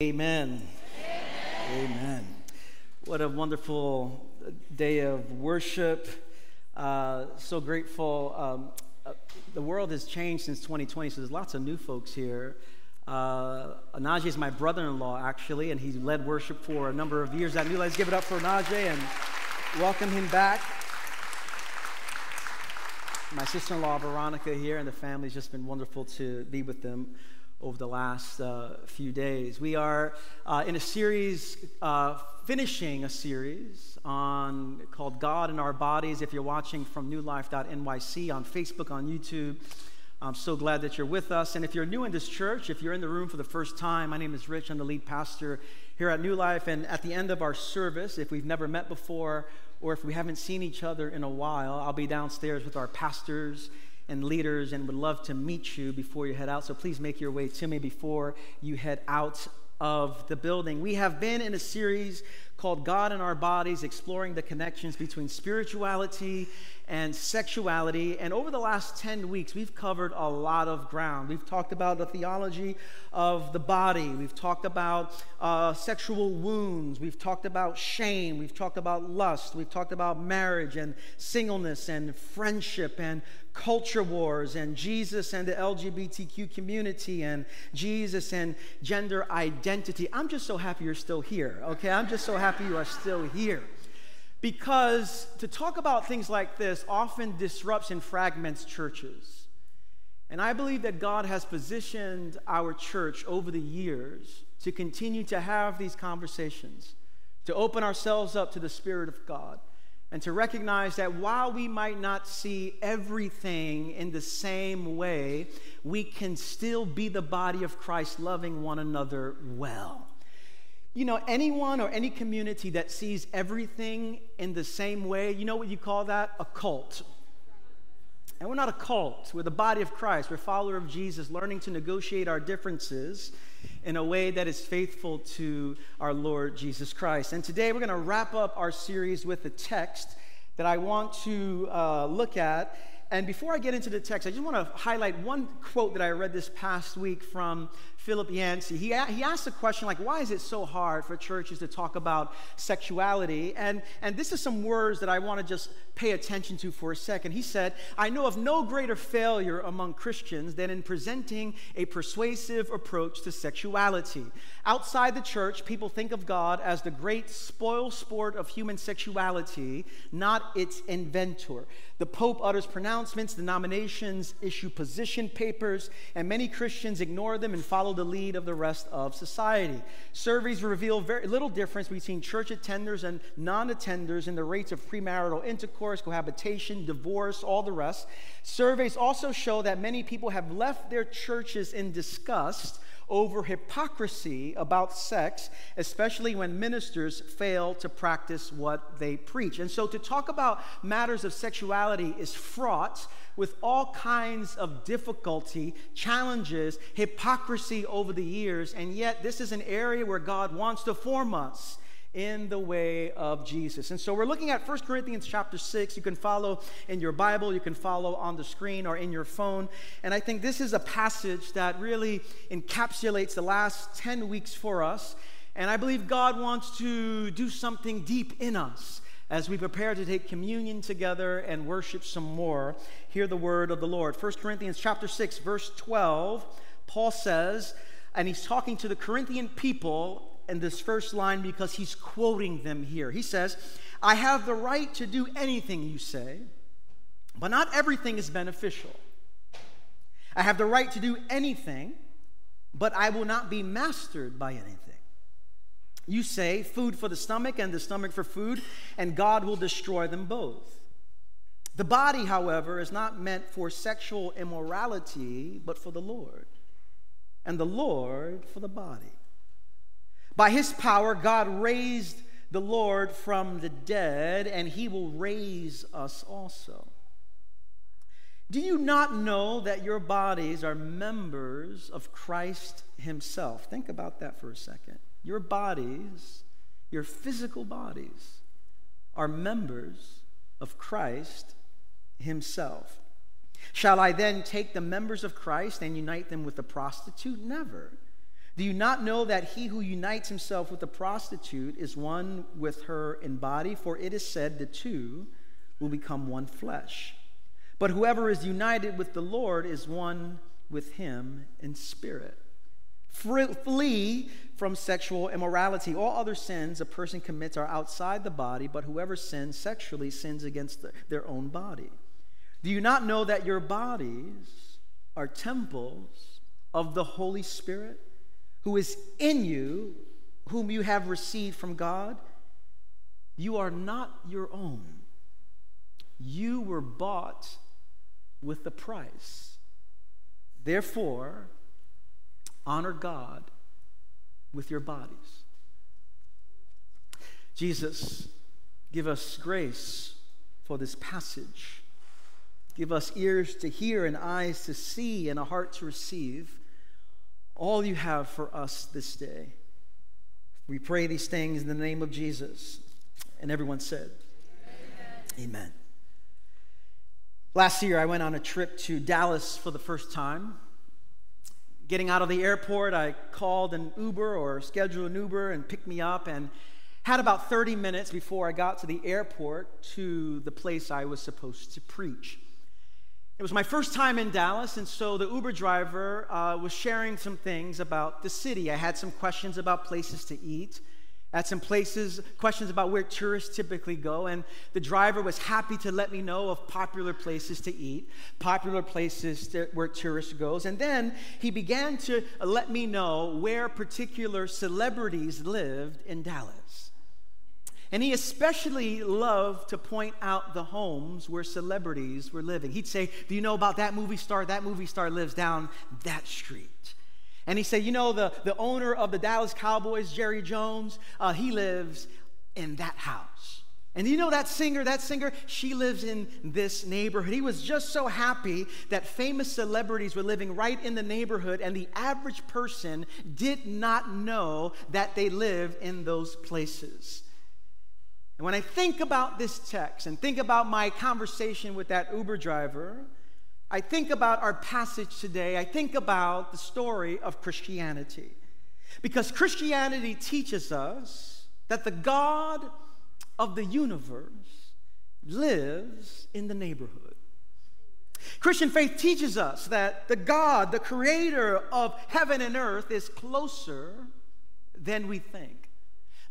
Amen. Amen. Amen. What a wonderful day of worship. Uh, so grateful. Um, uh, the world has changed since 2020, so there's lots of new folks here. Uh, Najee is my brother in law, actually, and he led worship for a number of years at New. Let's give it up for Najee and welcome him back. My sister in law, Veronica, here, and the family's just been wonderful to be with them over the last uh, few days. We are uh, in a series, uh, finishing a series on called God and Our Bodies. If you're watching from newlife.nyc on Facebook, on YouTube, I'm so glad that you're with us. And if you're new in this church, if you're in the room for the first time, my name is Rich. I'm the lead pastor here at New Life. And at the end of our service, if we've never met before or if we haven't seen each other in a while, I'll be downstairs with our pastors and leaders and would love to meet you before you head out. So please make your way to me before you head out of the building. We have been in a series called God and Our Bodies, exploring the connections between spirituality and sexuality. And over the last 10 weeks, we've covered a lot of ground. We've talked about the theology of the body, we've talked about uh, sexual wounds, we've talked about shame, we've talked about lust, we've talked about marriage and singleness and friendship and culture wars and Jesus and the LGBTQ community and Jesus and gender identity. I'm just so happy you're still here, okay? I'm just so happy you are still here. Because to talk about things like this often disrupts and fragments churches. And I believe that God has positioned our church over the years to continue to have these conversations, to open ourselves up to the Spirit of God and to recognize that while we might not see everything in the same way, we can still be the body of Christ loving one another well. You know, anyone or any community that sees everything in the same way, you know what you call that? A cult. And we're not a cult. We're the body of Christ. We're follower of Jesus, learning to negotiate our differences in a way that is faithful to our Lord Jesus Christ. And today we're going to wrap up our series with a text that I want to uh, look at. And before I get into the text, I just want to highlight one quote that I read this past week from Philip Yancey. He, he asked a question like, why is it so hard for churches to talk about sexuality? And, and this is some words that I want to just pay attention to for a second. He said, I know of no greater failure among Christians than in presenting a persuasive approach to sexuality. Outside the church, people think of God as the great spoil sport of human sexuality, not its inventor. The Pope utters pronouncements, the denominations issue position papers, and many Christians ignore them and follow the lead of the rest of society. Surveys reveal very little difference between church attenders and non attenders in the rates of premarital intercourse, cohabitation, divorce, all the rest. Surveys also show that many people have left their churches in disgust over hypocrisy about sex, especially when ministers fail to practice what they preach. And so to talk about matters of sexuality is fraught with all kinds of difficulty, challenges, hypocrisy over the years, and yet this is an area where God wants to form us in the way of Jesus. And so we're looking at 1 Corinthians chapter 6. You can follow in your Bible, you can follow on the screen or in your phone. And I think this is a passage that really encapsulates the last 10 weeks for us. And I believe God wants to do something deep in us as we prepare to take communion together and worship some more. Hear the word of the Lord. 1 Corinthians chapter 6 verse 12, Paul says, and he's talking to the Corinthian people in this first line because he's quoting them here. He says, I have the right to do anything you say, but not everything is beneficial. I have the right to do anything, but I will not be mastered by anything. You say, food for the stomach and the stomach for food, and God will destroy them both. The body, however, is not meant for sexual immorality, but for the Lord, and the Lord for the body. By his power, God raised the Lord from the dead, and he will raise us also. Do you not know that your bodies are members of Christ himself? Think about that for a second. Your bodies, your physical bodies, are members of Christ himself. Shall I then take the members of Christ and unite them with the prostitute? Never. Do you not know that he who unites himself with a prostitute is one with her in body? For it is said, the two will become one flesh. But whoever is united with the Lord is one with him in spirit. Flee from sexual immorality. All other sins a person commits are outside the body, but whoever sins sexually sins against their own body. Do you not know that your bodies are temples of the Holy Spirit? Who is in you, whom you have received from God, you are not your own. You were bought with a price. Therefore, honor God with your bodies. Jesus, give us grace for this passage. Give us ears to hear and eyes to see and a heart to receive all you have for us this day. We pray these things in the name of Jesus. And everyone said, Amen. Amen. Last year, I went on a trip to Dallas for the first time. Getting out of the airport, I called an Uber or scheduled an Uber and picked me up, and had about 30 minutes before I got to the airport to the place I was supposed to preach. It was my first time in Dallas, and so the Uber driver uh, was sharing some things about the city. I had some questions about places to eat. I had some places, questions about where tourists typically go, and the driver was happy to let me know of popular places to eat, popular places to, where tourists goes, and then he began to let me know where particular celebrities lived in Dallas. And he especially loved to point out the homes where celebrities were living. He'd say, Do you know about that movie star? That movie star lives down that street. And he said, You know, the, the owner of the Dallas Cowboys, Jerry Jones, uh, he lives in that house. And you know that singer, that singer, she lives in this neighborhood. He was just so happy that famous celebrities were living right in the neighborhood, and the average person did not know that they lived in those places. And when I think about this text and think about my conversation with that Uber driver, I think about our passage today. I think about the story of Christianity. Because Christianity teaches us that the God of the universe lives in the neighborhood. Christian faith teaches us that the God, the creator of heaven and earth, is closer than we think.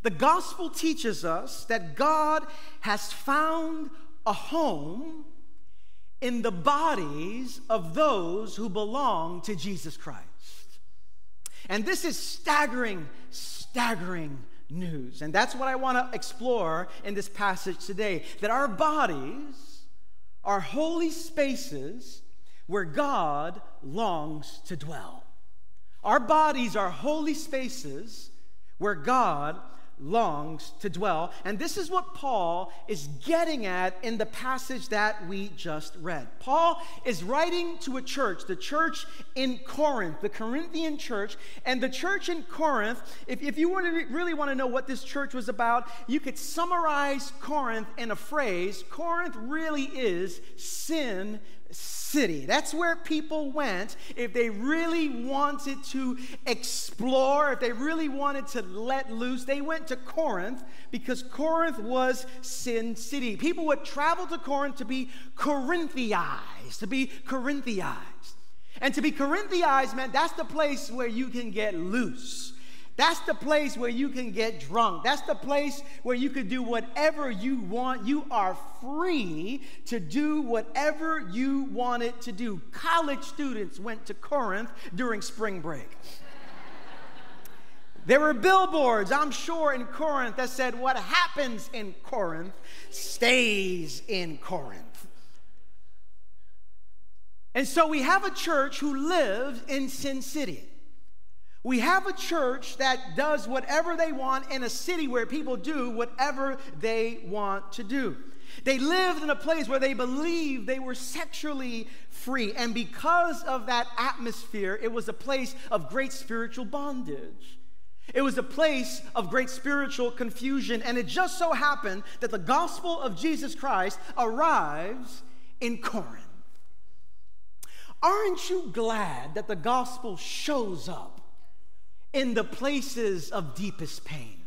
The gospel teaches us that God has found a home in the bodies of those who belong to Jesus Christ. And this is staggering, staggering news. And that's what I want to explore in this passage today that our bodies are holy spaces where God longs to dwell. Our bodies are holy spaces where God longs to dwell. And this is what Paul is getting at in the passage that we just read. Paul is writing to a church, the church in Corinth, the Corinthian church. And the church in Corinth, if, if you want to really want to know what this church was about, you could summarize Corinth in a phrase Corinth really is sin city. That's where people went if they really wanted to explore, if they really wanted to let loose. They went to Corinth because Corinth was Sin City. People would travel to Corinth to be Corinthiized, to be Corinthiized. And to be Corinthiized meant that's the place where you can get loose. That's the place where you can get drunk. That's the place where you can do whatever you want. You are free to do whatever you wanted to do. College students went to Corinth during spring break. There were billboards, I'm sure, in Corinth that said, What happens in Corinth stays in Corinth. And so we have a church who lives in Sin City. We have a church that does whatever they want in a city where people do whatever they want to do. They lived in a place where they believed they were sexually free. And because of that atmosphere, it was a place of great spiritual bondage. It was a place of great spiritual confusion. And it just so happened that the gospel of Jesus Christ arrives in Corinth. Aren't you glad that the gospel shows up in the places of deepest pain.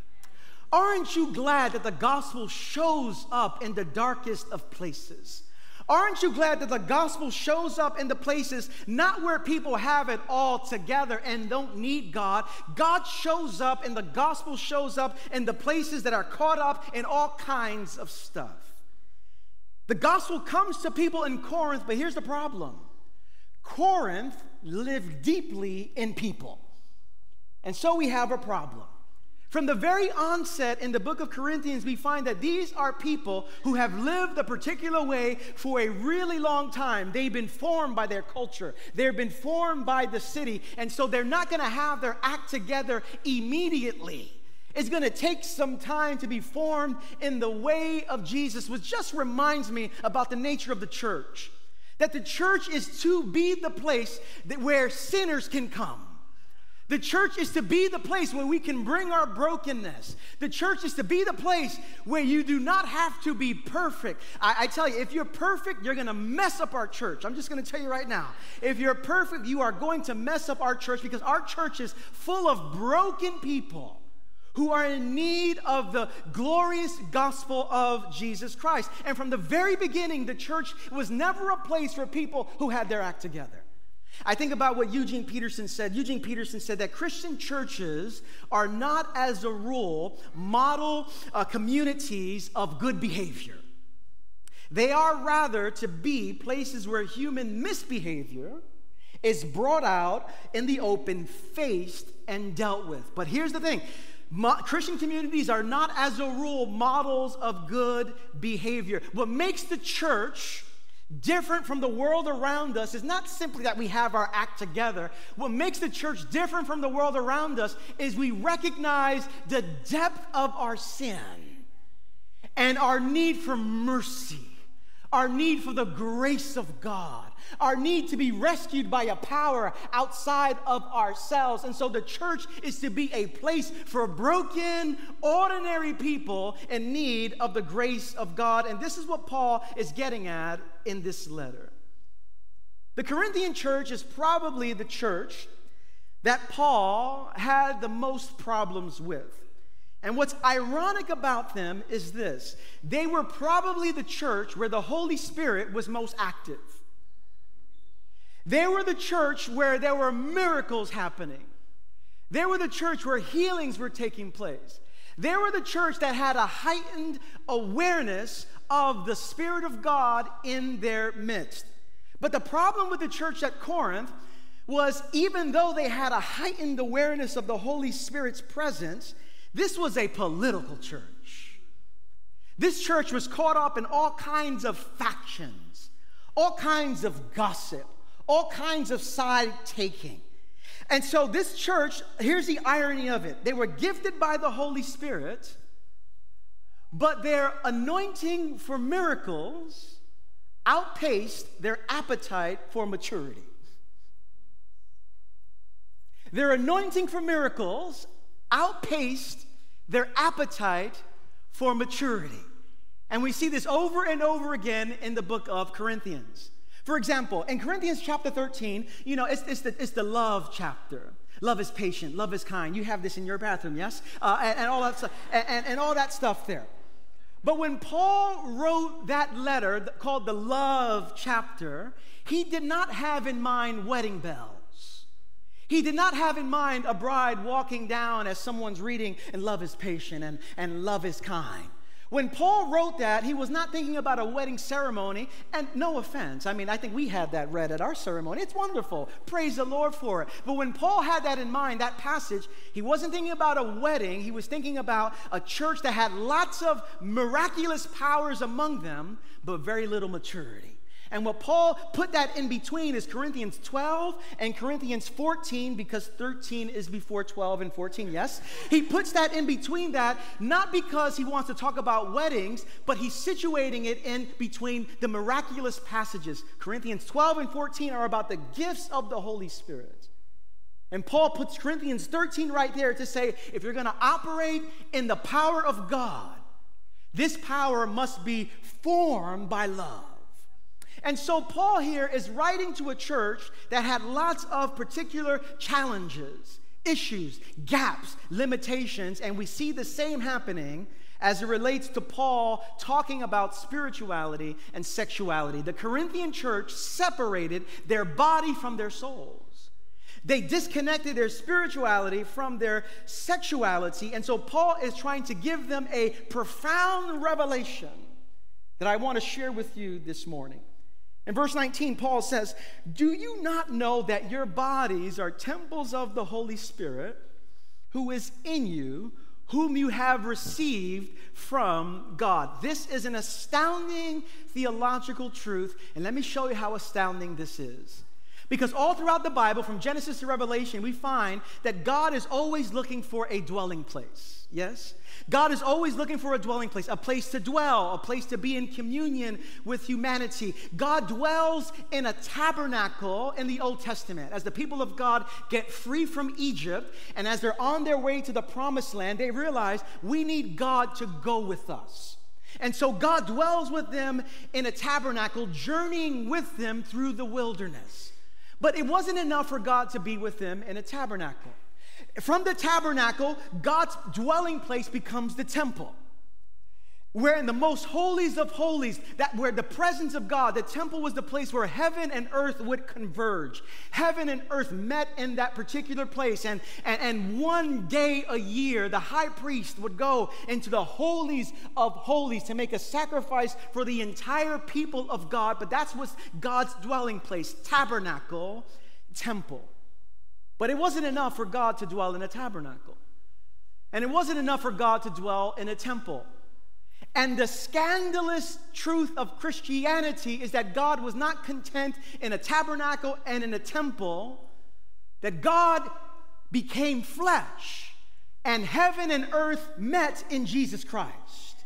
Aren't you glad that the gospel shows up in the darkest of places? Aren't you glad that the gospel shows up in the places not where people have it all together and don't need God? God shows up and the gospel shows up in the places that are caught up in all kinds of stuff. The gospel comes to people in Corinth, but here's the problem Corinth lived deeply in people. And so we have a problem. From the very onset in the book of Corinthians, we find that these are people who have lived a particular way for a really long time. They've been formed by their culture, they've been formed by the city, and so they're not going to have their act together immediately. It's going to take some time to be formed in the way of Jesus, which just reminds me about the nature of the church. That the church is to be the place that where sinners can come the church is to be the place where we can bring our brokenness. The church is to be the place where you do not have to be perfect. I, I tell you, if you're perfect, you're going to mess up our church. I'm just going to tell you right now. If you're perfect, you are going to mess up our church because our church is full of broken people who are in need of the glorious gospel of Jesus Christ. And from the very beginning, the church was never a place for people who had their act together. I think about what Eugene Peterson said. Eugene Peterson said that Christian churches are not, as a rule, model uh, communities of good behavior. They are rather to be places where human misbehavior is brought out in the open, faced, and dealt with. But here's the thing Christian communities are not, as a rule, models of good behavior. What makes the church different from the world around us is not simply that we have our act together. What makes the church different from the world around us is we recognize the depth of our sin and our need for mercy, our need for the grace of God our need to be rescued by a power outside of ourselves. And so the church is to be a place for broken, ordinary people in need of the grace of God. And this is what Paul is getting at in this letter. The Corinthian church is probably the church that Paul had the most problems with. And what's ironic about them is this they were probably the church where the Holy Spirit was most active. They were the church where there were miracles happening. They were the church where healings were taking place. They were the church that had a heightened awareness of the Spirit of God in their midst. But the problem with the church at Corinth was even though they had a heightened awareness of the Holy Spirit's presence, this was a political church. This church was caught up in all kinds of factions, all kinds of gossip, all kinds of side taking. And so, this church, here's the irony of it they were gifted by the Holy Spirit, but their anointing for miracles outpaced their appetite for maturity. Their anointing for miracles outpaced their appetite for maturity. And we see this over and over again in the book of Corinthians. For example, in Corinthians chapter 13, you know, it's, it's, the, it's the love chapter. Love is patient, love is kind. You have this in your bathroom, yes? Uh, and, and, all that stuff, and, and all that stuff there. But when Paul wrote that letter called the love chapter, he did not have in mind wedding bells. He did not have in mind a bride walking down as someone's reading, and love is patient and, and love is kind. When Paul wrote that, he was not thinking about a wedding ceremony. And no offense, I mean, I think we had that read at our ceremony. It's wonderful. Praise the Lord for it. But when Paul had that in mind, that passage, he wasn't thinking about a wedding. He was thinking about a church that had lots of miraculous powers among them, but very little maturity. And what Paul put that in between is Corinthians 12 and Corinthians 14, because 13 is before 12 and 14, yes? He puts that in between that, not because he wants to talk about weddings, but he's situating it in between the miraculous passages. Corinthians 12 and 14 are about the gifts of the Holy Spirit. And Paul puts Corinthians 13 right there to say if you're going to operate in the power of God, this power must be formed by love. And so, Paul here is writing to a church that had lots of particular challenges issues, gaps, limitations, and we see the same happening as it relates to Paul talking about spirituality and sexuality. The Corinthian church separated their body from their souls. They disconnected their spirituality from their sexuality. And so Paul is trying to give them a profound revelation that I want to share with you this morning. In verse 19, Paul says, Do you not know that your bodies are temples of the Holy Spirit who is in you, whom you have received from God? This is an astounding theological truth, and let me show you how astounding this is. Because all throughout the Bible, from Genesis to Revelation, we find that God is always looking for a dwelling place. Yes? God is always looking for a dwelling place, a place to dwell, a place to be in communion with humanity. God dwells in a tabernacle in the Old Testament. As the people of God get free from Egypt and as they're on their way to the promised land, they realize we need God to go with us. And so God dwells with them in a tabernacle, journeying with them through the wilderness. But it wasn't enough for God to be with them in a tabernacle. From the tabernacle, God's dwelling place becomes the temple. Where in the most holies of holies, that where the presence of God, the temple was the place where heaven and earth would converge. Heaven and earth met in that particular place. And, and, and one day a year, the high priest would go into the holies of holies to make a sacrifice for the entire people of God. But that's what's God's dwelling place tabernacle, temple. But it wasn't enough for God to dwell in a tabernacle. And it wasn't enough for God to dwell in a temple. And the scandalous truth of Christianity is that God was not content in a tabernacle and in a temple, that God became flesh, and heaven and earth met in Jesus Christ.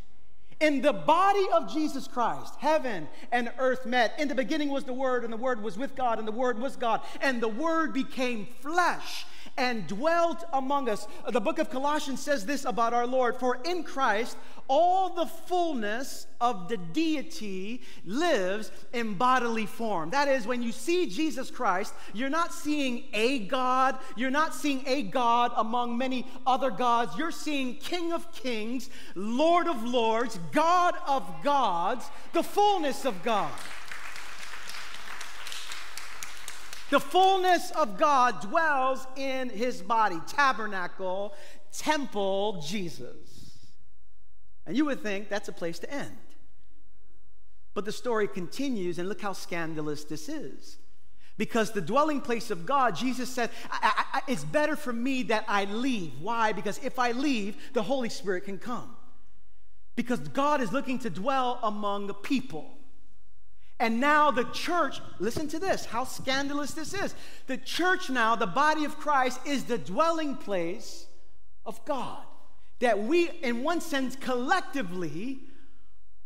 In the body of Jesus Christ, heaven and earth met. In the beginning was the Word, and the Word was with God, and the Word was God. And the Word became flesh and dwelt among us. The book of Colossians says this about our Lord For in Christ, all the fullness of the deity lives in bodily form. That is, when you see Jesus Christ, you're not seeing a God, you're not seeing a God among many other gods. You're seeing King of Kings, Lord of Lords, God of gods, the fullness of God. The fullness of God dwells in his body, tabernacle, temple, Jesus. And you would think that's a place to end. But the story continues, and look how scandalous this is. Because the dwelling place of God, Jesus said, I, I, It's better for me that I leave. Why? Because if I leave, the Holy Spirit can come. Because God is looking to dwell among the people. And now the church, listen to this, how scandalous this is. The church now, the body of Christ, is the dwelling place of God. That we, in one sense, collectively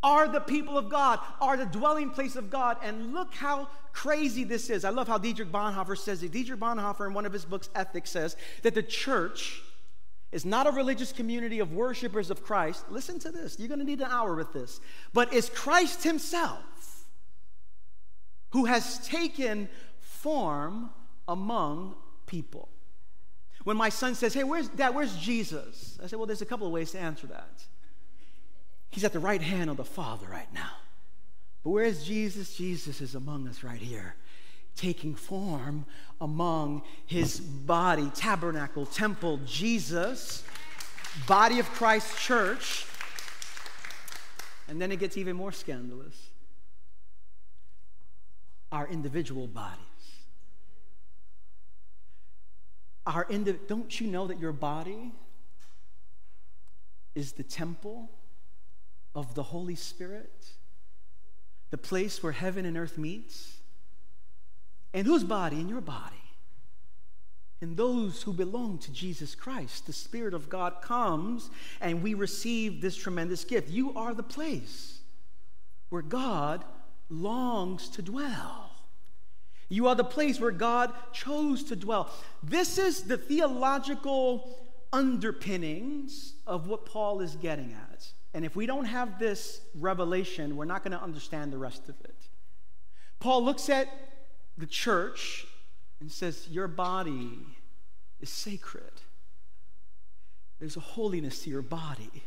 are the people of God, are the dwelling place of God. And look how crazy this is. I love how Dietrich Bonhoeffer says it. Dietrich Bonhoeffer, in one of his books, Ethics, says that the church is not a religious community of worshipers of Christ. Listen to this. You're going to need an hour with this. But is Christ himself who has taken form among people. When my son says, Hey, where's dad, where's Jesus? I say, Well, there's a couple of ways to answer that. He's at the right hand of the Father right now. But where is Jesus? Jesus is among us right here, taking form among his body, tabernacle, temple, Jesus, body of Christ church. And then it gets even more scandalous our individual bodies. Our indi- don't you know that your body is the temple of the Holy Spirit? The place where heaven and earth meets? And whose body? In your body. And those who belong to Jesus Christ, the Spirit of God comes and we receive this tremendous gift. You are the place where God longs to dwell. You are the place where God chose to dwell. This is the theological underpinnings of what Paul is getting at. And if we don't have this revelation, we're not going to understand the rest of it. Paul looks at the church and says, Your body is sacred. There's a holiness to your body.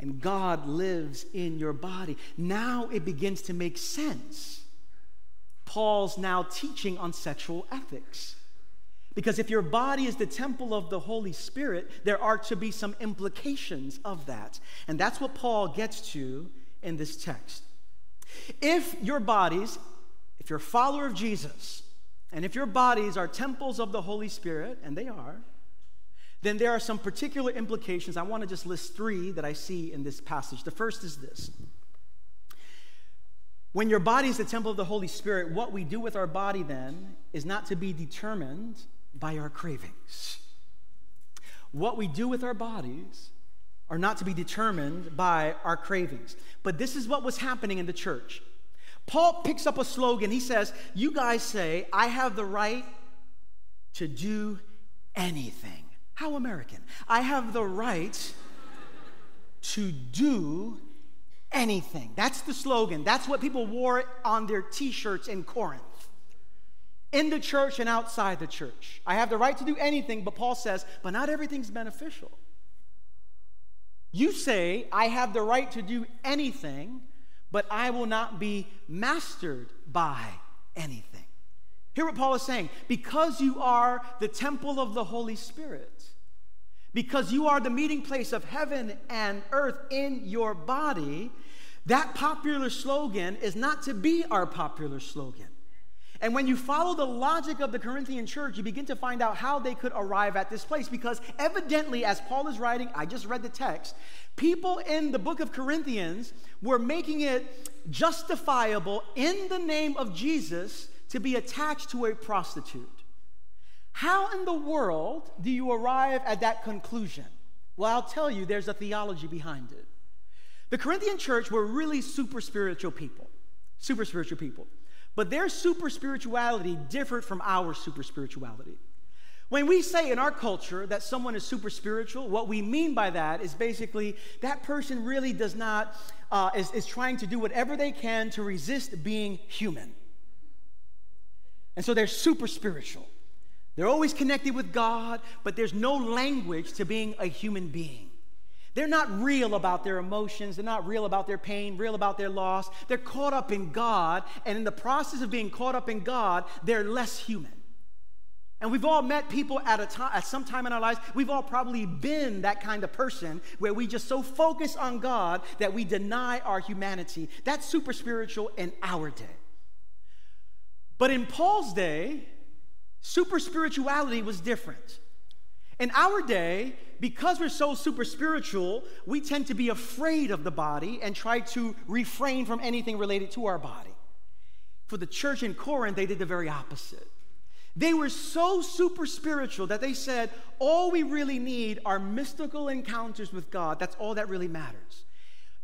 And God lives in your body. Now it begins to make sense. Paul's now teaching on sexual ethics. Because if your body is the temple of the Holy Spirit, there are to be some implications of that. And that's what Paul gets to in this text. If your bodies, if you're a follower of Jesus, and if your bodies are temples of the Holy Spirit, and they are, then there are some particular implications. I want to just list three that I see in this passage. The first is this When your body is the temple of the Holy Spirit, what we do with our body then is not to be determined by our cravings. What we do with our bodies are not to be determined by our cravings. But this is what was happening in the church. Paul picks up a slogan. He says, You guys say, I have the right to do anything. How American. I have the right to do anything. That's the slogan. That's what people wore on their t shirts in Corinth. In the church and outside the church. I have the right to do anything, but Paul says, but not everything's beneficial. You say, I have the right to do anything, but I will not be mastered by anything. Hear what Paul is saying. Because you are the temple of the Holy Spirit, because you are the meeting place of heaven and earth in your body, that popular slogan is not to be our popular slogan. And when you follow the logic of the Corinthian church, you begin to find out how they could arrive at this place. Because evidently, as Paul is writing, I just read the text, people in the book of Corinthians were making it justifiable in the name of Jesus to be attached to a prostitute. How in the world do you arrive at that conclusion? Well, I'll tell you, there's a theology behind it. The Corinthian church were really super spiritual people, super spiritual people. But their super spirituality differed from our super spirituality. When we say in our culture that someone is super spiritual, what we mean by that is basically that person really does not, uh, is, is trying to do whatever they can to resist being human. And so they're super spiritual. They're always connected with God, but there's no language to being a human being. They're not real about their emotions. They're not real about their pain, real about their loss. They're caught up in God, and in the process of being caught up in God, they're less human. And we've all met people at a time, at some time in our lives. We've all probably been that kind of person where we just so focus on God that we deny our humanity. That's super spiritual in our day. But in Paul's day, super spirituality was different. In our day, because we're so super spiritual, we tend to be afraid of the body and try to refrain from anything related to our body. For the church in Corinth, they did the very opposite. They were so super spiritual that they said, all we really need are mystical encounters with God. That's all that really matters.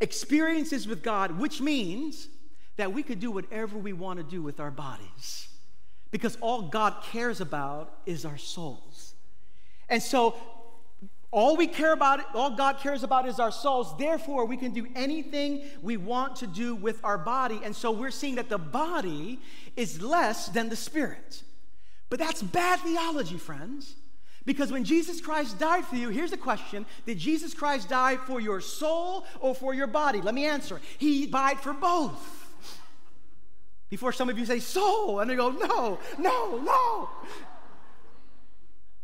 Experiences with God, which means that we could do whatever we want to do with our bodies. Because all God cares about is our souls. And so all we care about, all God cares about is our souls. Therefore, we can do anything we want to do with our body. And so we're seeing that the body is less than the spirit. But that's bad theology, friends. Because when Jesus Christ died for you, here's the question Did Jesus Christ die for your soul or for your body? Let me answer. He died for both. Before some of you say soul, and they go, no, no, no.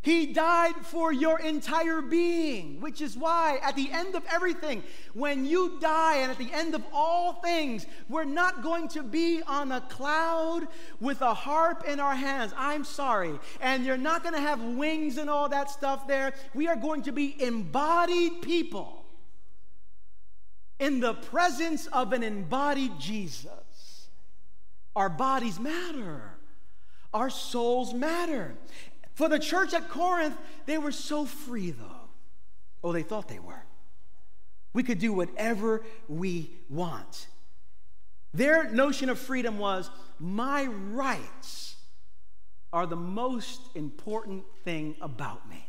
He died for your entire being, which is why at the end of everything, when you die and at the end of all things, we're not going to be on a cloud with a harp in our hands. I'm sorry. And you're not going to have wings and all that stuff there. We are going to be embodied people in the presence of an embodied Jesus. Our bodies matter. Our souls matter. For the church at Corinth, they were so free, though. Oh, they thought they were. We could do whatever we want. Their notion of freedom was my rights are the most important thing about me.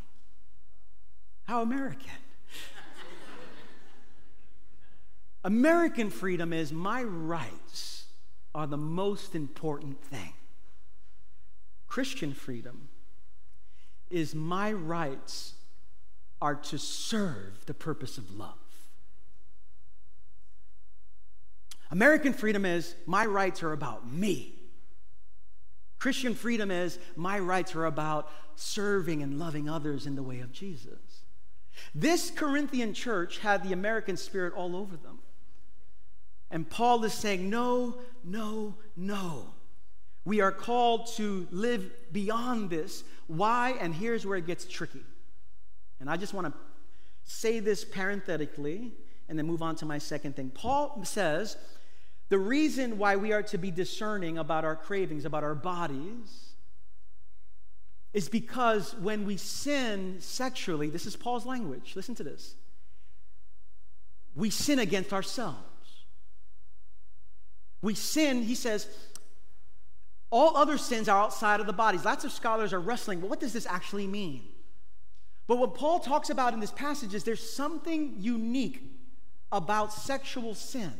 How American. American freedom is my rights are the most important thing. Christian freedom is my rights are to serve the purpose of love. American freedom is my rights are about me. Christian freedom is my rights are about serving and loving others in the way of Jesus. This Corinthian church had the American spirit all over them. And Paul is saying, no, no, no. We are called to live beyond this. Why? And here's where it gets tricky. And I just want to say this parenthetically and then move on to my second thing. Paul says the reason why we are to be discerning about our cravings, about our bodies, is because when we sin sexually, this is Paul's language, listen to this. We sin against ourselves. We sin, he says, all other sins are outside of the bodies. Lots of scholars are wrestling, but what does this actually mean? But what Paul talks about in this passage is there's something unique about sexual sin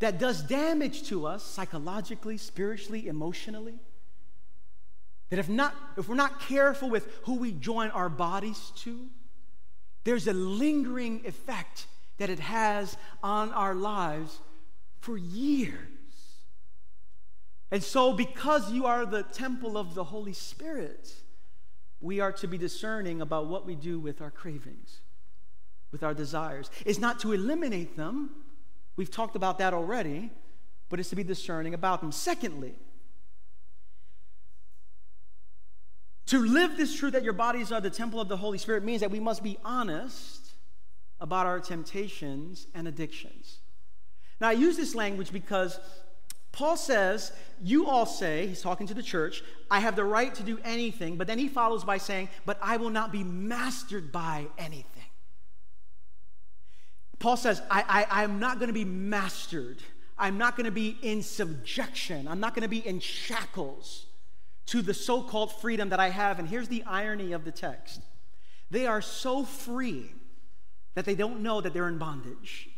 that does damage to us psychologically, spiritually, emotionally. That if, not, if we're not careful with who we join our bodies to, there's a lingering effect that it has on our lives for years. And so, because you are the temple of the Holy Spirit, we are to be discerning about what we do with our cravings, with our desires. It's not to eliminate them, we've talked about that already, but it's to be discerning about them. Secondly, to live this truth that your bodies are the temple of the Holy Spirit means that we must be honest about our temptations and addictions. Now, I use this language because Paul says, You all say, he's talking to the church, I have the right to do anything, but then he follows by saying, But I will not be mastered by anything. Paul says, I, I, I'm not going to be mastered. I'm not going to be in subjection. I'm not going to be in shackles to the so called freedom that I have. And here's the irony of the text they are so free that they don't know that they're in bondage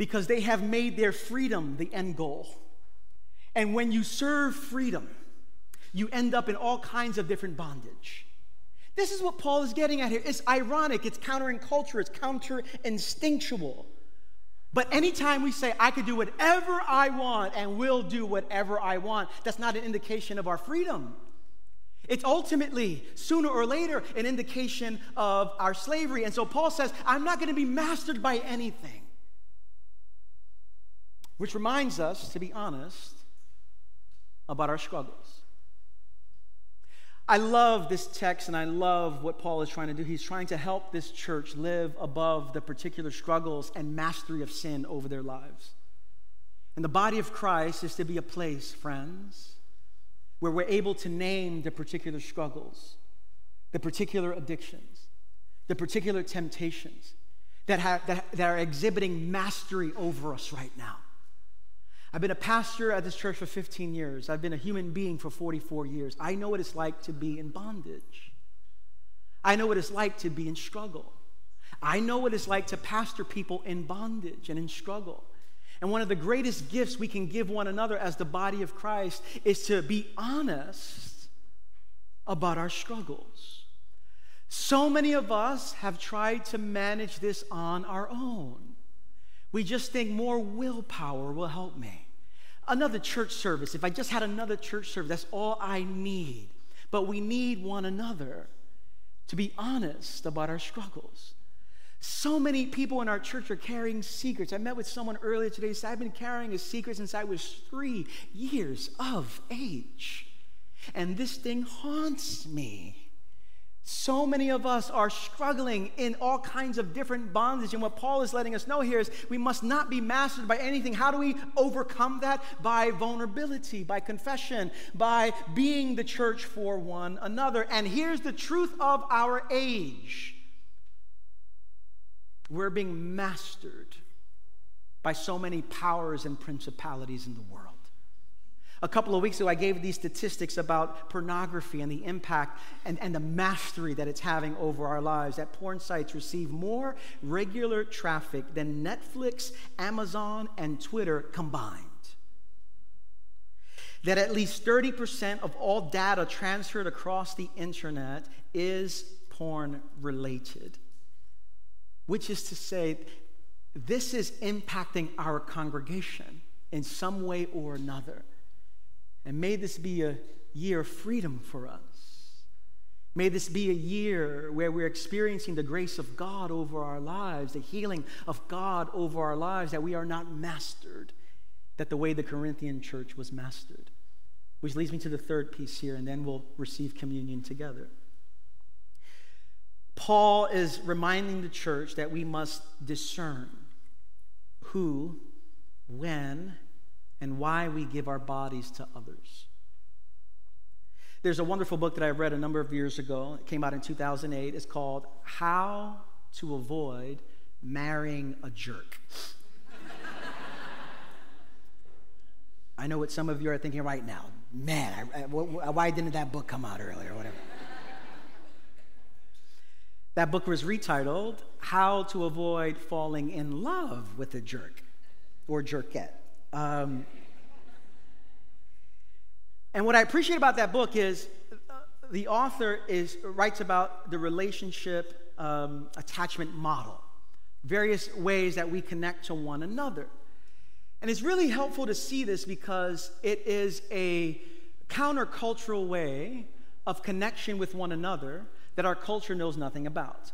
because they have made their freedom the end goal. And when you serve freedom, you end up in all kinds of different bondage. This is what Paul is getting at here. It's ironic, it's counterinculture, it's counter instinctual. But anytime we say, I could do whatever I want and will do whatever I want, that's not an indication of our freedom. It's ultimately, sooner or later, an indication of our slavery. And so Paul says, I'm not going to be mastered by anything. Which reminds us, to be honest, about our struggles. I love this text and I love what Paul is trying to do. He's trying to help this church live above the particular struggles and mastery of sin over their lives. And the body of Christ is to be a place, friends, where we're able to name the particular struggles, the particular addictions, the particular temptations that, have, that, that are exhibiting mastery over us right now. I've been a pastor at this church for 15 years. I've been a human being for 44 years. I know what it's like to be in bondage. I know what it's like to be in struggle. I know what it's like to pastor people in bondage and in struggle. And one of the greatest gifts we can give one another as the body of Christ is to be honest about our struggles. So many of us have tried to manage this on our own. We just think more willpower will help me. Another church service, if I just had another church service, that's all I need. But we need one another to be honest about our struggles. So many people in our church are carrying secrets. I met with someone earlier today said, I've been carrying a secret since I was three years of age. And this thing haunts me. So many of us are struggling in all kinds of different bondage. And what Paul is letting us know here is we must not be mastered by anything. How do we overcome that? By vulnerability, by confession, by being the church for one another. And here's the truth of our age we're being mastered by so many powers and principalities in the world. A couple of weeks ago, I gave these statistics about pornography and the impact and, and the mastery that it's having over our lives. That porn sites receive more regular traffic than Netflix, Amazon, and Twitter combined. that at least 30% of all data transferred across the internet is porn related, which is to say, this is impacting our congregation in some way or another. And may this be a year of freedom for us. May this be a year where we're experiencing the grace of God over our lives, the healing of God over our lives, that we are not mastered, that the way the Corinthian church was mastered. Which leads me to the third piece here, and then we'll receive communion together. Paul is reminding the church that we must discern who, when, and why we give our bodies to others. There's a wonderful book that I read a number of years ago. It came out in 2008. It's called How to Avoid Marrying a Jerk. I know what some of you are thinking right now. Man, I, I, why didn't that book come out earlier? Whatever. that book was retitled How to Avoid Falling in Love with a Jerk or Jerkette. Um, and what I appreciate about that book is uh, the author is, writes about the relationship um, attachment model, various ways that we connect to one another. And it's really helpful to see this because it is a countercultural way of connection with one another that our culture knows nothing about.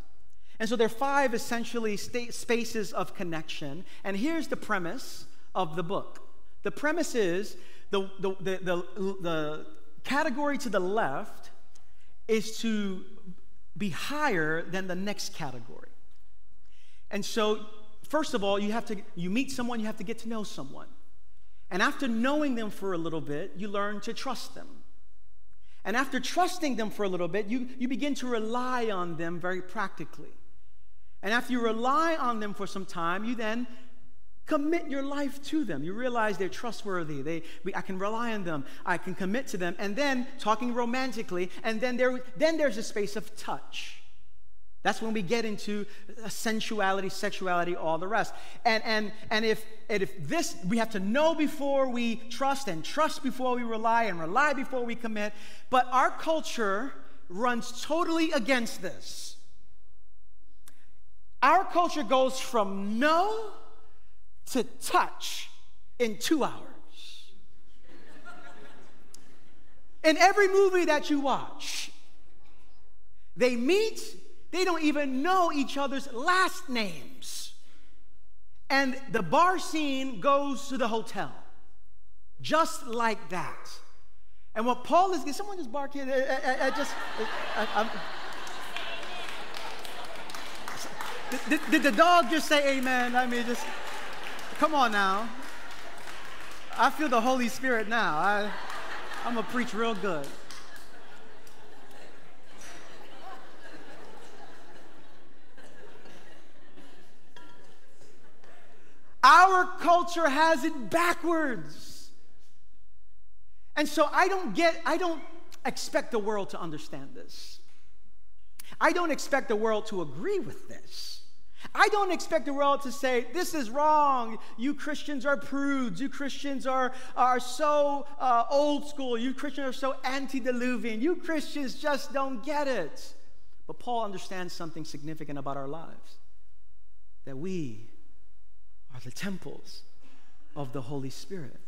And so there are five essentially spaces of connection. And here's the premise of the book the premise is the, the, the, the, the category to the left is to be higher than the next category. And so, first of all, you have to you meet someone, you have to get to know someone. And after knowing them for a little bit, you learn to trust them. And after trusting them for a little bit, you, you begin to rely on them very practically. And after you rely on them for some time, you then Commit your life to them. You realize they're trustworthy. They, I can rely on them. I can commit to them. And then, talking romantically, and then, there, then there's a space of touch. That's when we get into sensuality, sexuality, all the rest. And, and, and, if, and if this, we have to know before we trust, and trust before we rely, and rely before we commit. But our culture runs totally against this. Our culture goes from know to touch in two hours. In every movie that you watch, they meet, they don't even know each other's last names. And the bar scene goes to the hotel, just like that. And what Paul is, Can someone just bark here? I, I, I just, I, did, did the dog just say amen? I mean, just. Come on now. I feel the Holy Spirit now. I, I'm going to preach real good. Our culture has it backwards. And so I don't get, I don't expect the world to understand this. I don't expect the world to agree with this. I don't expect the world to say, This is wrong. You Christians are prudes. You Christians are, are so uh, old school. You Christians are so antediluvian. You Christians just don't get it. But Paul understands something significant about our lives that we are the temples of the Holy Spirit.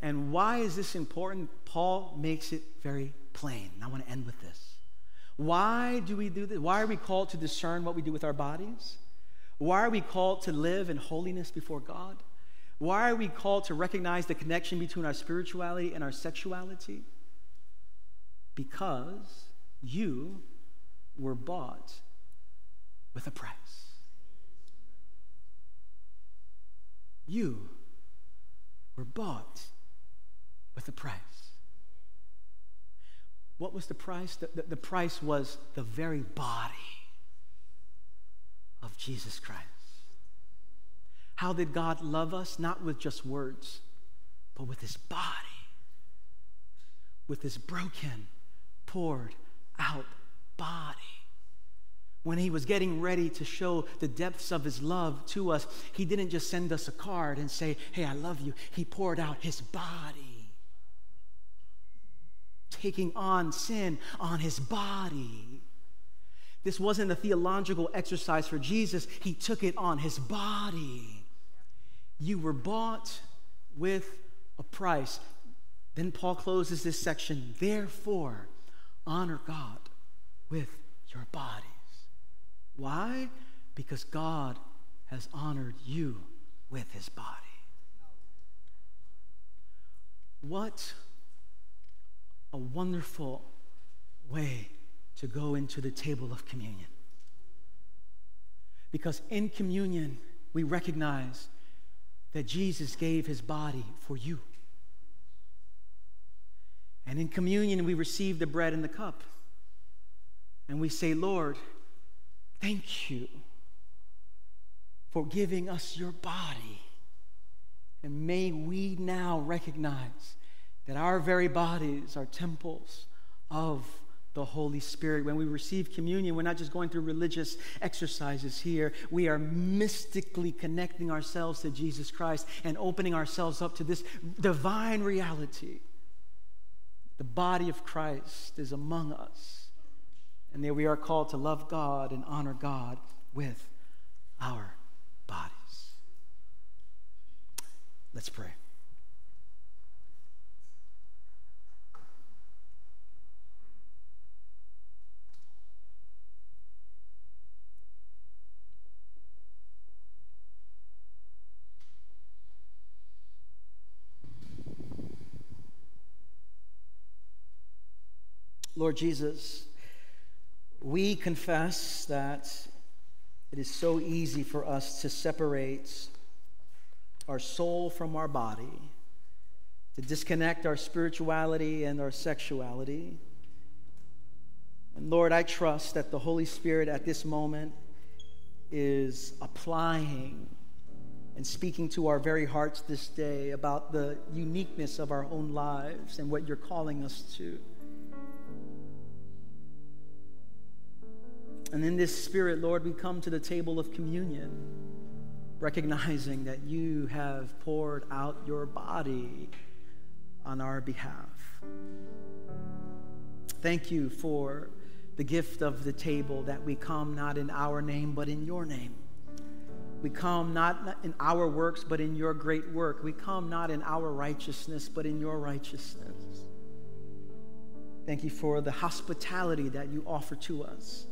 And why is this important? Paul makes it very plain. And I want to end with this. Why do we do this? Why are we called to discern what we do with our bodies? Why are we called to live in holiness before God? Why are we called to recognize the connection between our spirituality and our sexuality? Because you were bought with a price. You were bought with a price. What was the price? The, the, the price was the very body of Jesus Christ. How did God love us? Not with just words, but with his body, with his broken, poured out body. When he was getting ready to show the depths of his love to us, he didn't just send us a card and say, Hey, I love you. He poured out his body taking on sin on his body. This wasn't a theological exercise for Jesus, he took it on his body. You were bought with a price. Then Paul closes this section. Therefore, honor God with your bodies. Why? Because God has honored you with his body. What a wonderful way to go into the table of communion. Because in communion, we recognize that Jesus gave his body for you. And in communion, we receive the bread and the cup. And we say, Lord, thank you for giving us your body. And may we now recognize that our very bodies are temples of the Holy Spirit. When we receive communion, we're not just going through religious exercises here. We are mystically connecting ourselves to Jesus Christ and opening ourselves up to this divine reality. The body of Christ is among us. And there we are called to love God and honor God with our bodies. Let's pray. Lord Jesus, we confess that it is so easy for us to separate our soul from our body, to disconnect our spirituality and our sexuality. And Lord, I trust that the Holy Spirit at this moment is applying and speaking to our very hearts this day about the uniqueness of our own lives and what you're calling us to. And in this spirit, Lord, we come to the table of communion, recognizing that you have poured out your body on our behalf. Thank you for the gift of the table that we come not in our name, but in your name. We come not in our works, but in your great work. We come not in our righteousness, but in your righteousness. Thank you for the hospitality that you offer to us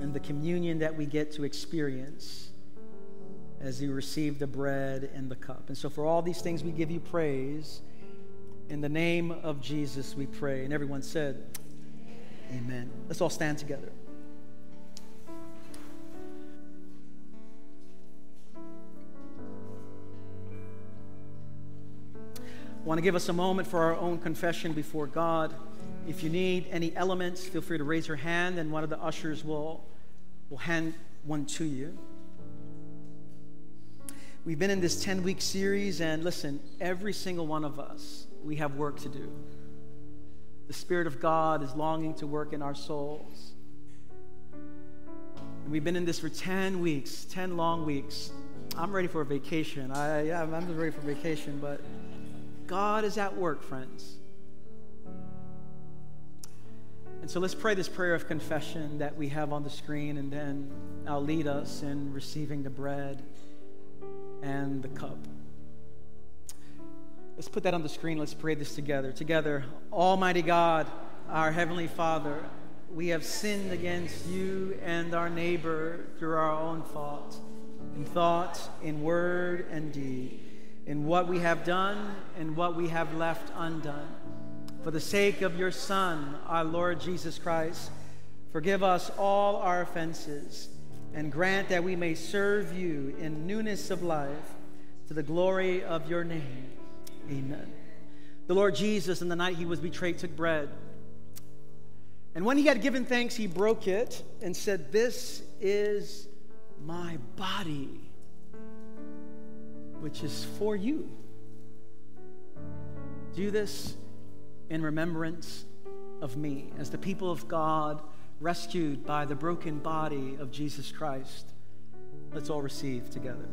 and the communion that we get to experience as we receive the bread and the cup. And so, for all these things, we give you praise. In the name of Jesus, we pray. And everyone said, Amen. Let's all stand together. Want to give us a moment for our own confession before God. If you need any elements, feel free to raise your hand, and one of the ushers will, will hand one to you. We've been in this 10 week series, and listen, every single one of us, we have work to do. The Spirit of God is longing to work in our souls. And we've been in this for 10 weeks, 10 long weeks. I'm ready for a vacation. I, I'm ready for vacation, but God is at work, friends. And so let's pray this prayer of confession that we have on the screen, and then I'll lead us in receiving the bread and the cup. Let's put that on the screen. Let's pray this together. Together, Almighty God, our Heavenly Father, we have sinned against you and our neighbor through our own fault, in thought, in word, and deed, in what we have done and what we have left undone. For the sake of your Son, our Lord Jesus Christ, forgive us all our offenses and grant that we may serve you in newness of life to the glory of your name. Amen. The Lord Jesus, in the night he was betrayed, took bread. And when he had given thanks, he broke it and said, This is my body, which is for you. Do this in remembrance of me as the people of God rescued by the broken body of Jesus Christ. Let's all receive together.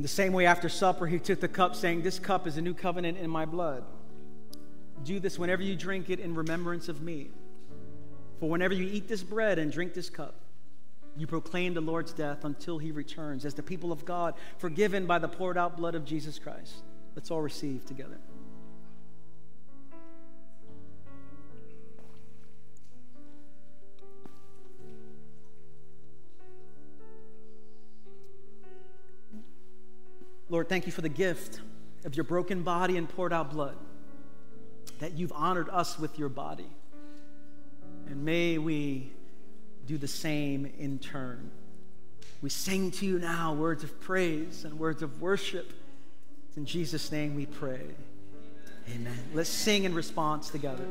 In the same way, after supper, he took the cup, saying, This cup is a new covenant in my blood. Do this whenever you drink it in remembrance of me. For whenever you eat this bread and drink this cup, you proclaim the Lord's death until he returns as the people of God, forgiven by the poured out blood of Jesus Christ. Let's all receive together. Lord, thank you for the gift of your broken body and poured out blood, that you've honored us with your body. And may we do the same in turn. We sing to you now words of praise and words of worship. In Jesus' name we pray. Amen. Let's sing in response together.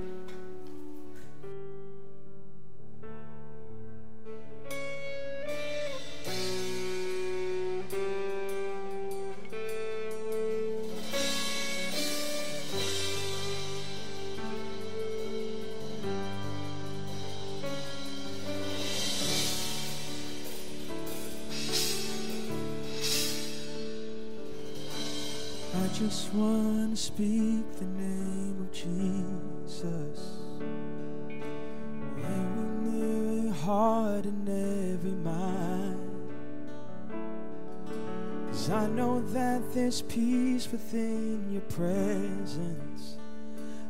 Just want to speak the name of Jesus. in Every heart and every mind. Cause I know that there's peace within your presence.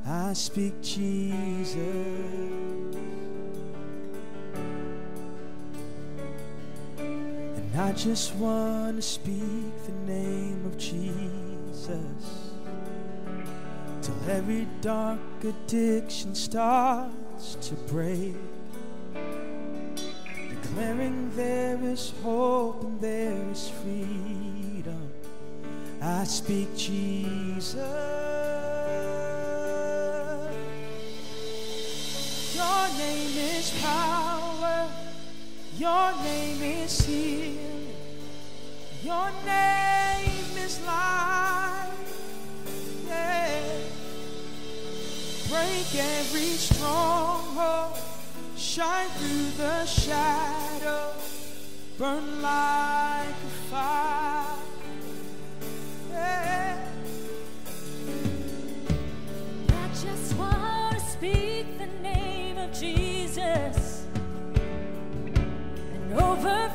I speak Jesus. And I just want to speak the name of Jesus. Till every dark addiction starts to break. Declaring there is hope and there is freedom. I speak Jesus. Your name is power. Your name is healing. Your name is life. Break every stronghold, shine through the shadow, burn like a fire. Yeah. I just want to speak the name of Jesus and over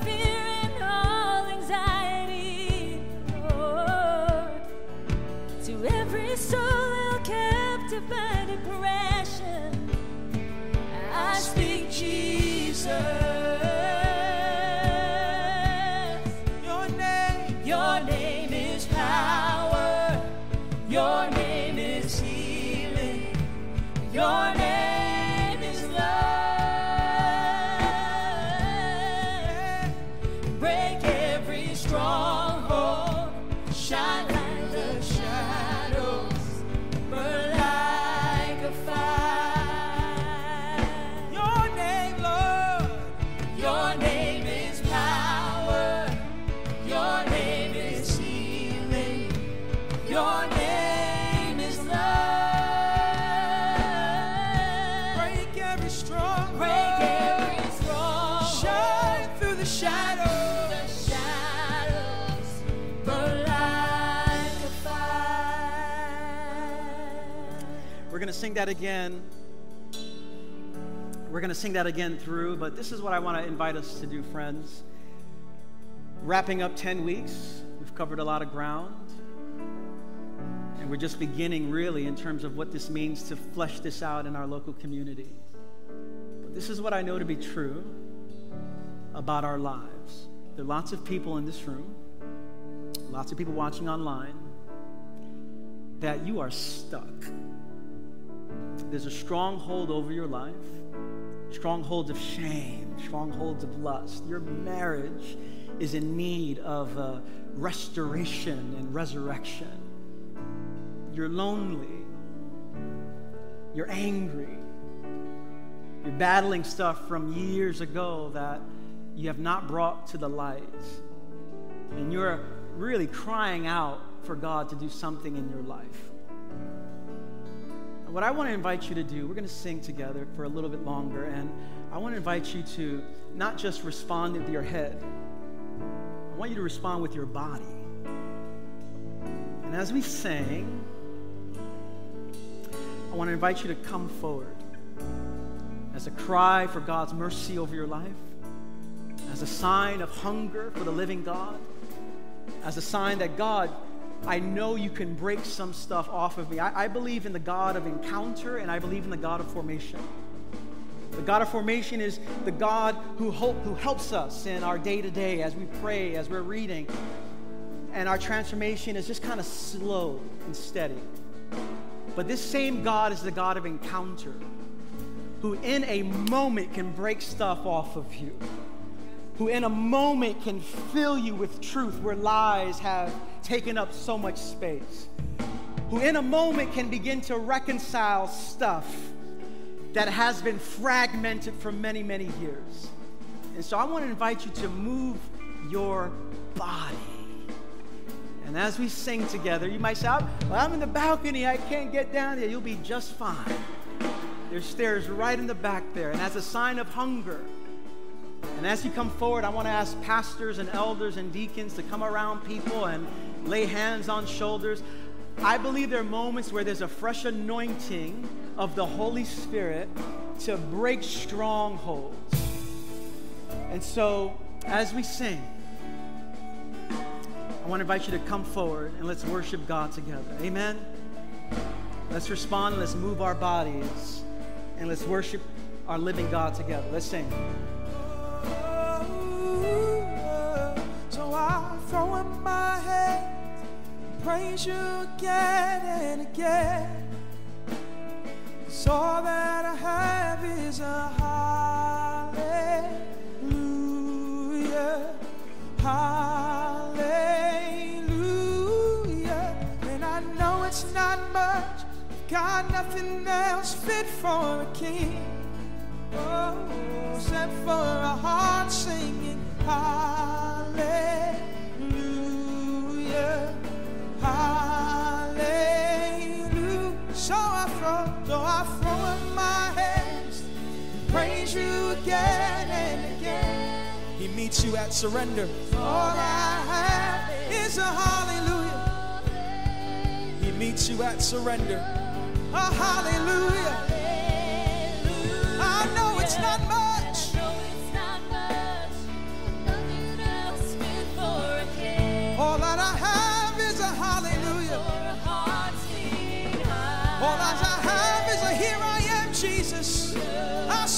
sing that again. We're going to sing that again through, but this is what I want to invite us to do, friends. Wrapping up 10 weeks, we've covered a lot of ground. And we're just beginning, really, in terms of what this means to flesh this out in our local community. But this is what I know to be true about our lives. There are lots of people in this room, lots of people watching online, that you are stuck there's a stronghold over your life, strongholds of shame, strongholds of lust. Your marriage is in need of uh, restoration and resurrection. You're lonely. You're angry. You're battling stuff from years ago that you have not brought to the light. And you're really crying out for God to do something in your life what I want to invite you to do, we're going to sing together for a little bit longer, and I want to invite you to not just respond with your head, I want you to respond with your body. And as we sing, I want to invite you to come forward as a cry for God's mercy over your life, as a sign of hunger for the living God, as a sign that God, I know you can break some stuff off of me. I, I believe in the God of encounter and I believe in the God of formation. The God of formation is the God who, who helps us in our day to day as we pray, as we're reading. And our transformation is just kind of slow and steady. But this same God is the God of encounter, who in a moment can break stuff off of you, who in a moment can fill you with truth where lies have taken up so much space, who in a moment can begin to reconcile stuff that has been fragmented for many, many years. And so I want to invite you to move your body. And as we sing together, you might say, well, I'm in the balcony, I can't get down there. You'll be just fine. There's stairs right in the back there. And as a sign of hunger, and as you come forward, I want to ask pastors and elders and deacons to come around people and lay hands on shoulders. I believe there are moments where there's a fresh anointing of the Holy Spirit to break strongholds. And so, as we sing, I want to invite you to come forward and let's worship God together. Amen. Let's respond, let's move our bodies, and let's worship our living God together. Let's sing. So I throw in my hands, praise you again and again. So all that I have is a hallelujah, hallelujah. And I know it's not much, got nothing else fit for a king. Oh, except for a heart singing hallelujah, hallelujah. So I throw, so I throw in my hands and praise you again and again. He meets you at surrender. All I have is a hallelujah. He meets you at surrender. A hallelujah. I know it's not much.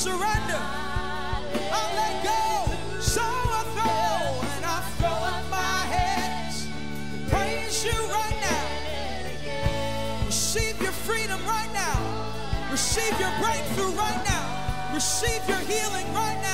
Surrender. I let go. So I throw and I throw up my hands. Praise you right now. Receive your freedom right now. Receive your breakthrough right now. Receive your healing right now.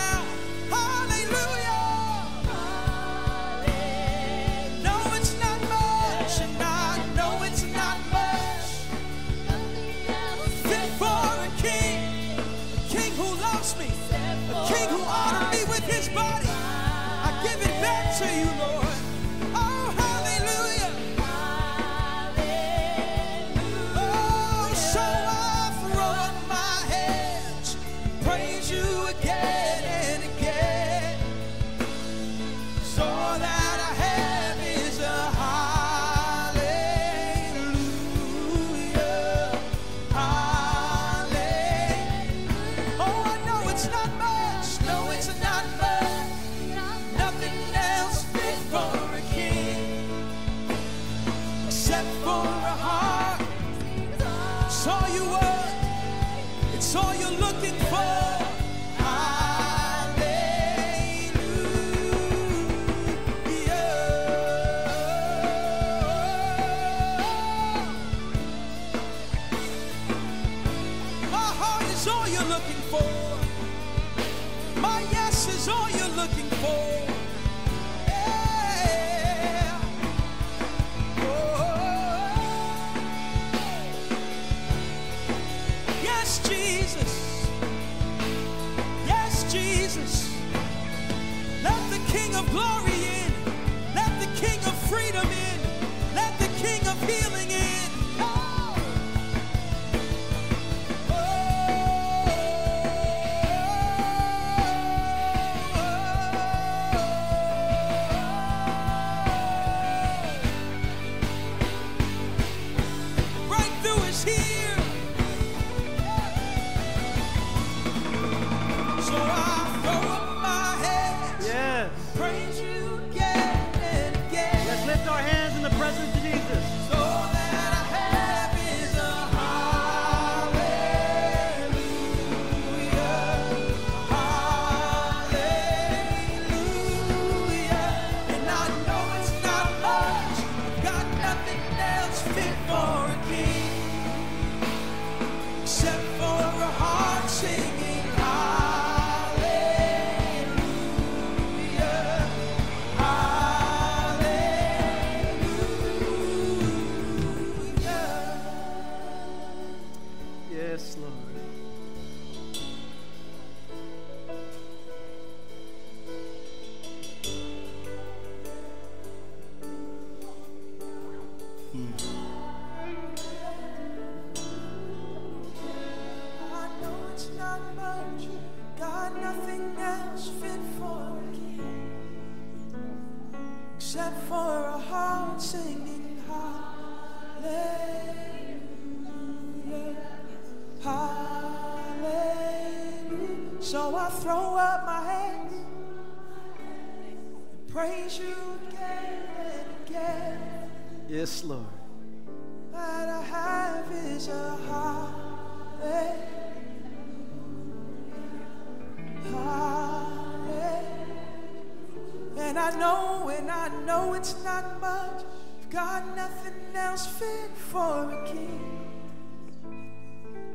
Know, and I know it's not much. I've got nothing else fit for a king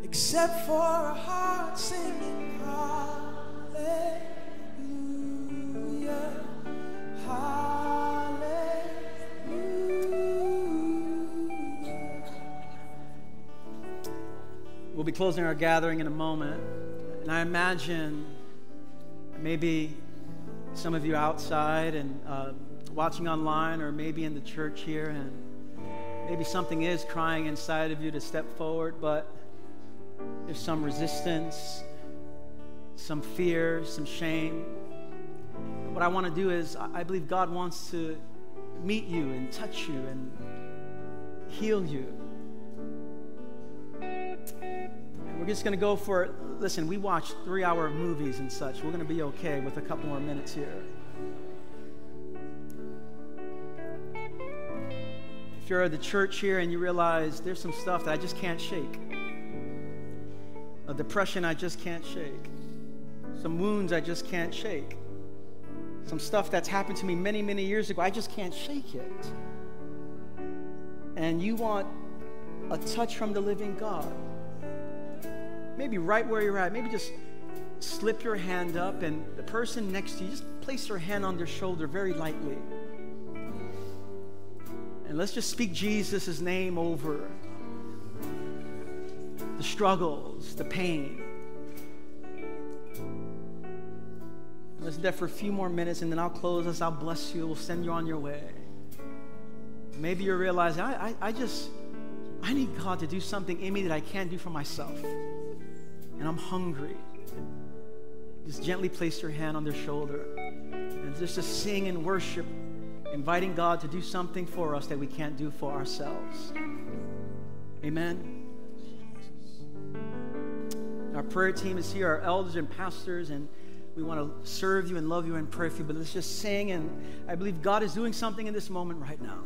except for a heart singing hallelujah. Hallelujah. We'll be closing our gathering in a moment. And I imagine maybe some of you outside and uh, watching online, or maybe in the church here, and maybe something is crying inside of you to step forward, but there's some resistance, some fear, some shame. What I want to do is, I believe God wants to meet you and touch you and heal you. And we're just going to go for, listen, we watch three hour movies and such. We're going to be okay with a couple more minutes here. If you're at the church here and you realize there's some stuff that I just can't shake, a depression I just can't shake, some wounds I just can't shake, some stuff that's happened to me many, many years ago, I just can't shake it. And you want a touch from the living God maybe right where you're at, maybe just slip your hand up and the person next to you, just place their hand on their shoulder very lightly. And let's just speak Jesus' name over the struggles, the pain. Let's do that for a few more minutes and then I'll close us. I'll bless you. We'll send you on your way. Maybe you're realizing, I, I, I just, I need God to do something in me that I can't do for myself and I'm hungry. Just gently place your hand on their shoulder and just to sing and worship, inviting God to do something for us that we can't do for ourselves. Amen. Our prayer team is here, our elders and pastors, and we want to serve you and love you and pray for you. But let's just sing, and I believe God is doing something in this moment right now.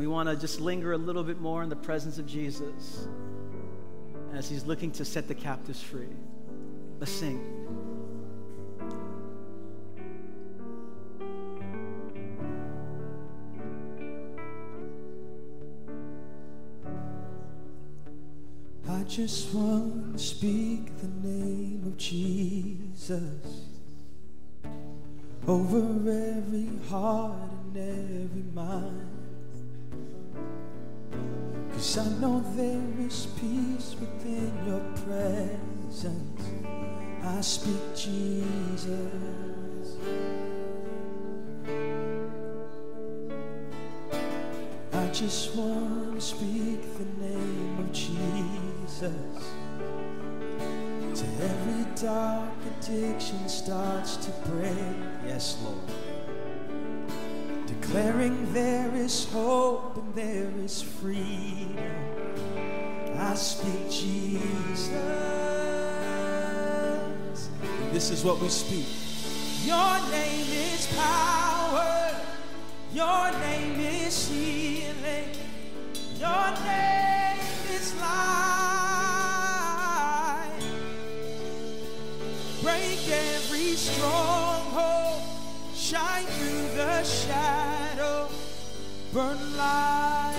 We want to just linger a little bit more in the presence of Jesus as he's looking to set the captives free. Let's sing. I just want to speak the name of Jesus over every heart and every mind. Cause I know there is peace within your presence. I speak Jesus. I just want to speak the name of Jesus. Till every dark addiction starts to break. Yes, Lord declaring there is hope and there is freedom. I speak Jesus. This is what we speak. Your name is power. Your name is healing. Your name is life. Break every stronghold. Shine through the shadows burn light.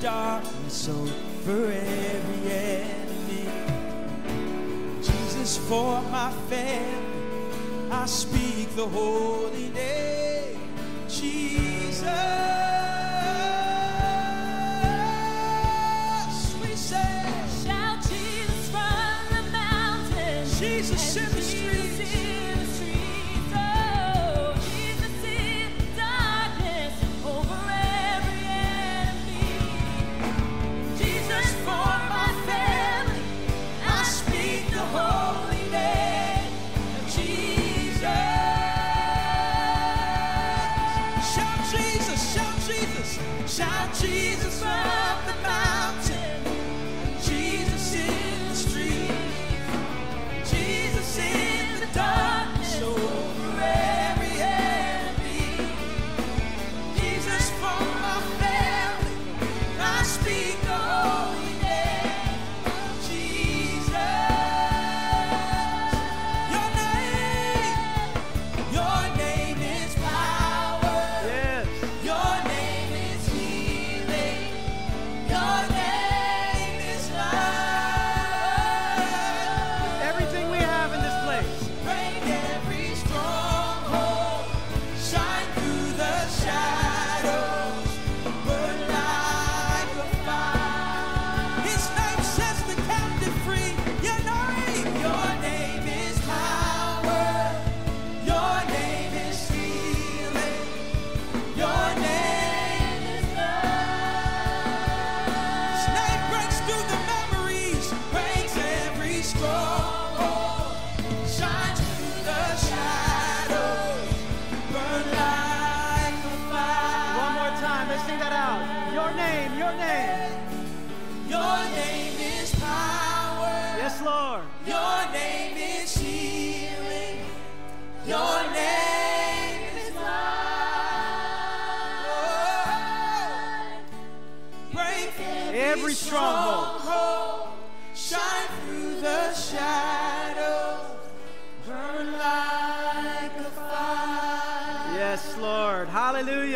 darkness over every enemy. Jesus, for my family, I speak the holy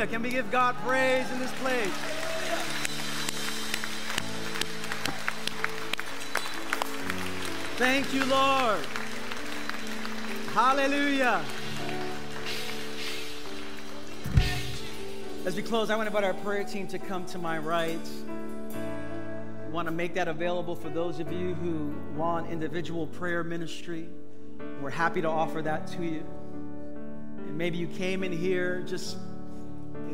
Hallelujah. Can we give God praise in this place? Thank you, Lord. Hallelujah. As we close, I want to invite our prayer team to come to my right. I want to make that available for those of you who want individual prayer ministry. We're happy to offer that to you. And maybe you came in here just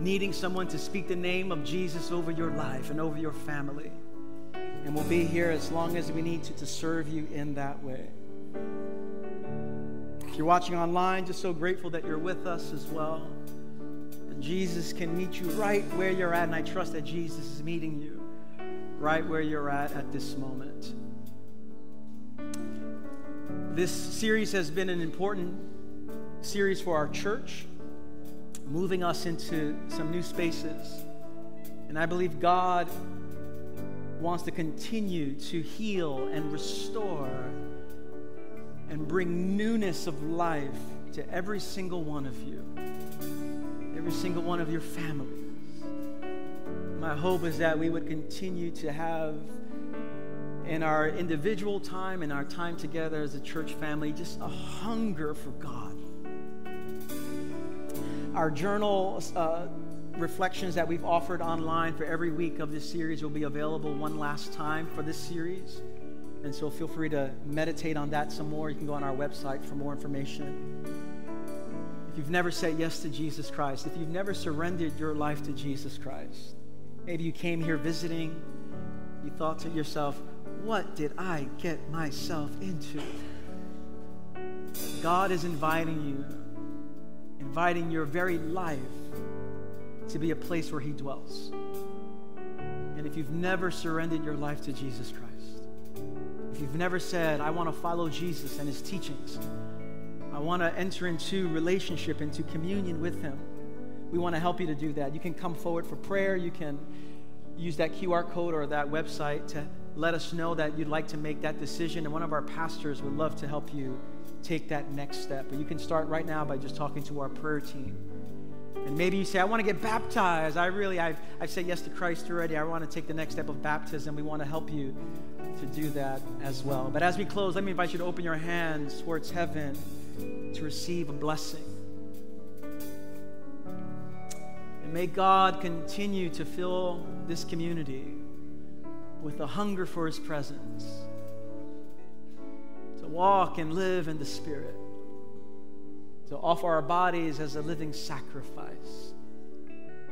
needing someone to speak the name of Jesus over your life and over your family. And we'll be here as long as we need to to serve you in that way. If you're watching online, just so grateful that you're with us as well. And Jesus can meet you right where you're at, and I trust that Jesus is meeting you right where you're at at this moment. This series has been an important series for our church, moving us into some new spaces. And I believe God wants to continue to heal and restore and bring newness of life to every single one of you, every single one of your families. My hope is that we would continue to have in our individual time and our time together as a church family just a hunger for God. Our journal uh, reflections that we've offered online for every week of this series will be available one last time for this series. And so feel free to meditate on that some more. You can go on our website for more information. If you've never said yes to Jesus Christ, if you've never surrendered your life to Jesus Christ, maybe you came here visiting, you thought to yourself, what did I get myself into? God is inviting you, inviting your very life to be a place where He dwells. And if you've never surrendered your life to Jesus Christ, if you've never said, I want to follow Jesus and his teachings, I want to enter into relationship, into communion with him, we want to help you to do that. You can come forward for prayer. You can use that QR code or that website to let us know that you'd like to make that decision. And one of our pastors would love to help you take that next step. But you can start right now by just talking to our prayer team. And maybe you say, I want to get baptized. I really, I've, I've said yes to Christ already. I want to take the next step of baptism. We want to help you to do that as well. But as we close, let me invite you to open your hands towards heaven to receive a blessing. And may God continue to fill this community with a hunger for his presence, to walk and live in the Spirit, to offer our bodies as a living sacrifice,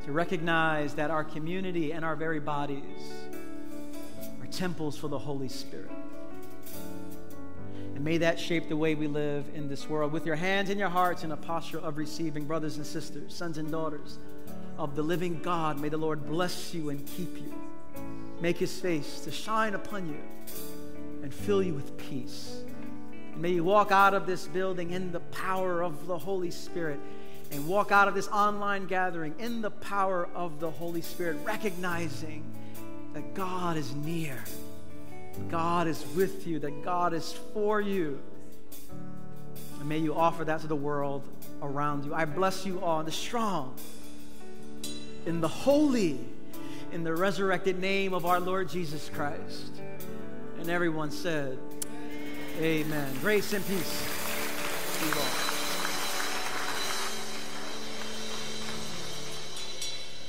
to recognize that our community and our very bodies are temples for the Holy Spirit. And may that shape the way we live in this world. With your hands in your hearts in a posture of receiving, brothers and sisters, sons and daughters of the living God, may the Lord bless you and keep you. Make his face to shine upon you and fill you with peace. May you walk out of this building in the power of the Holy Spirit and walk out of this online gathering in the power of the Holy Spirit, recognizing that God is near, God is with you, that God is for you. And may you offer that to the world around you. I bless you all in the strong, in the holy, in the resurrected name of our Lord Jesus Christ. And everyone said, Amen. Grace and peace.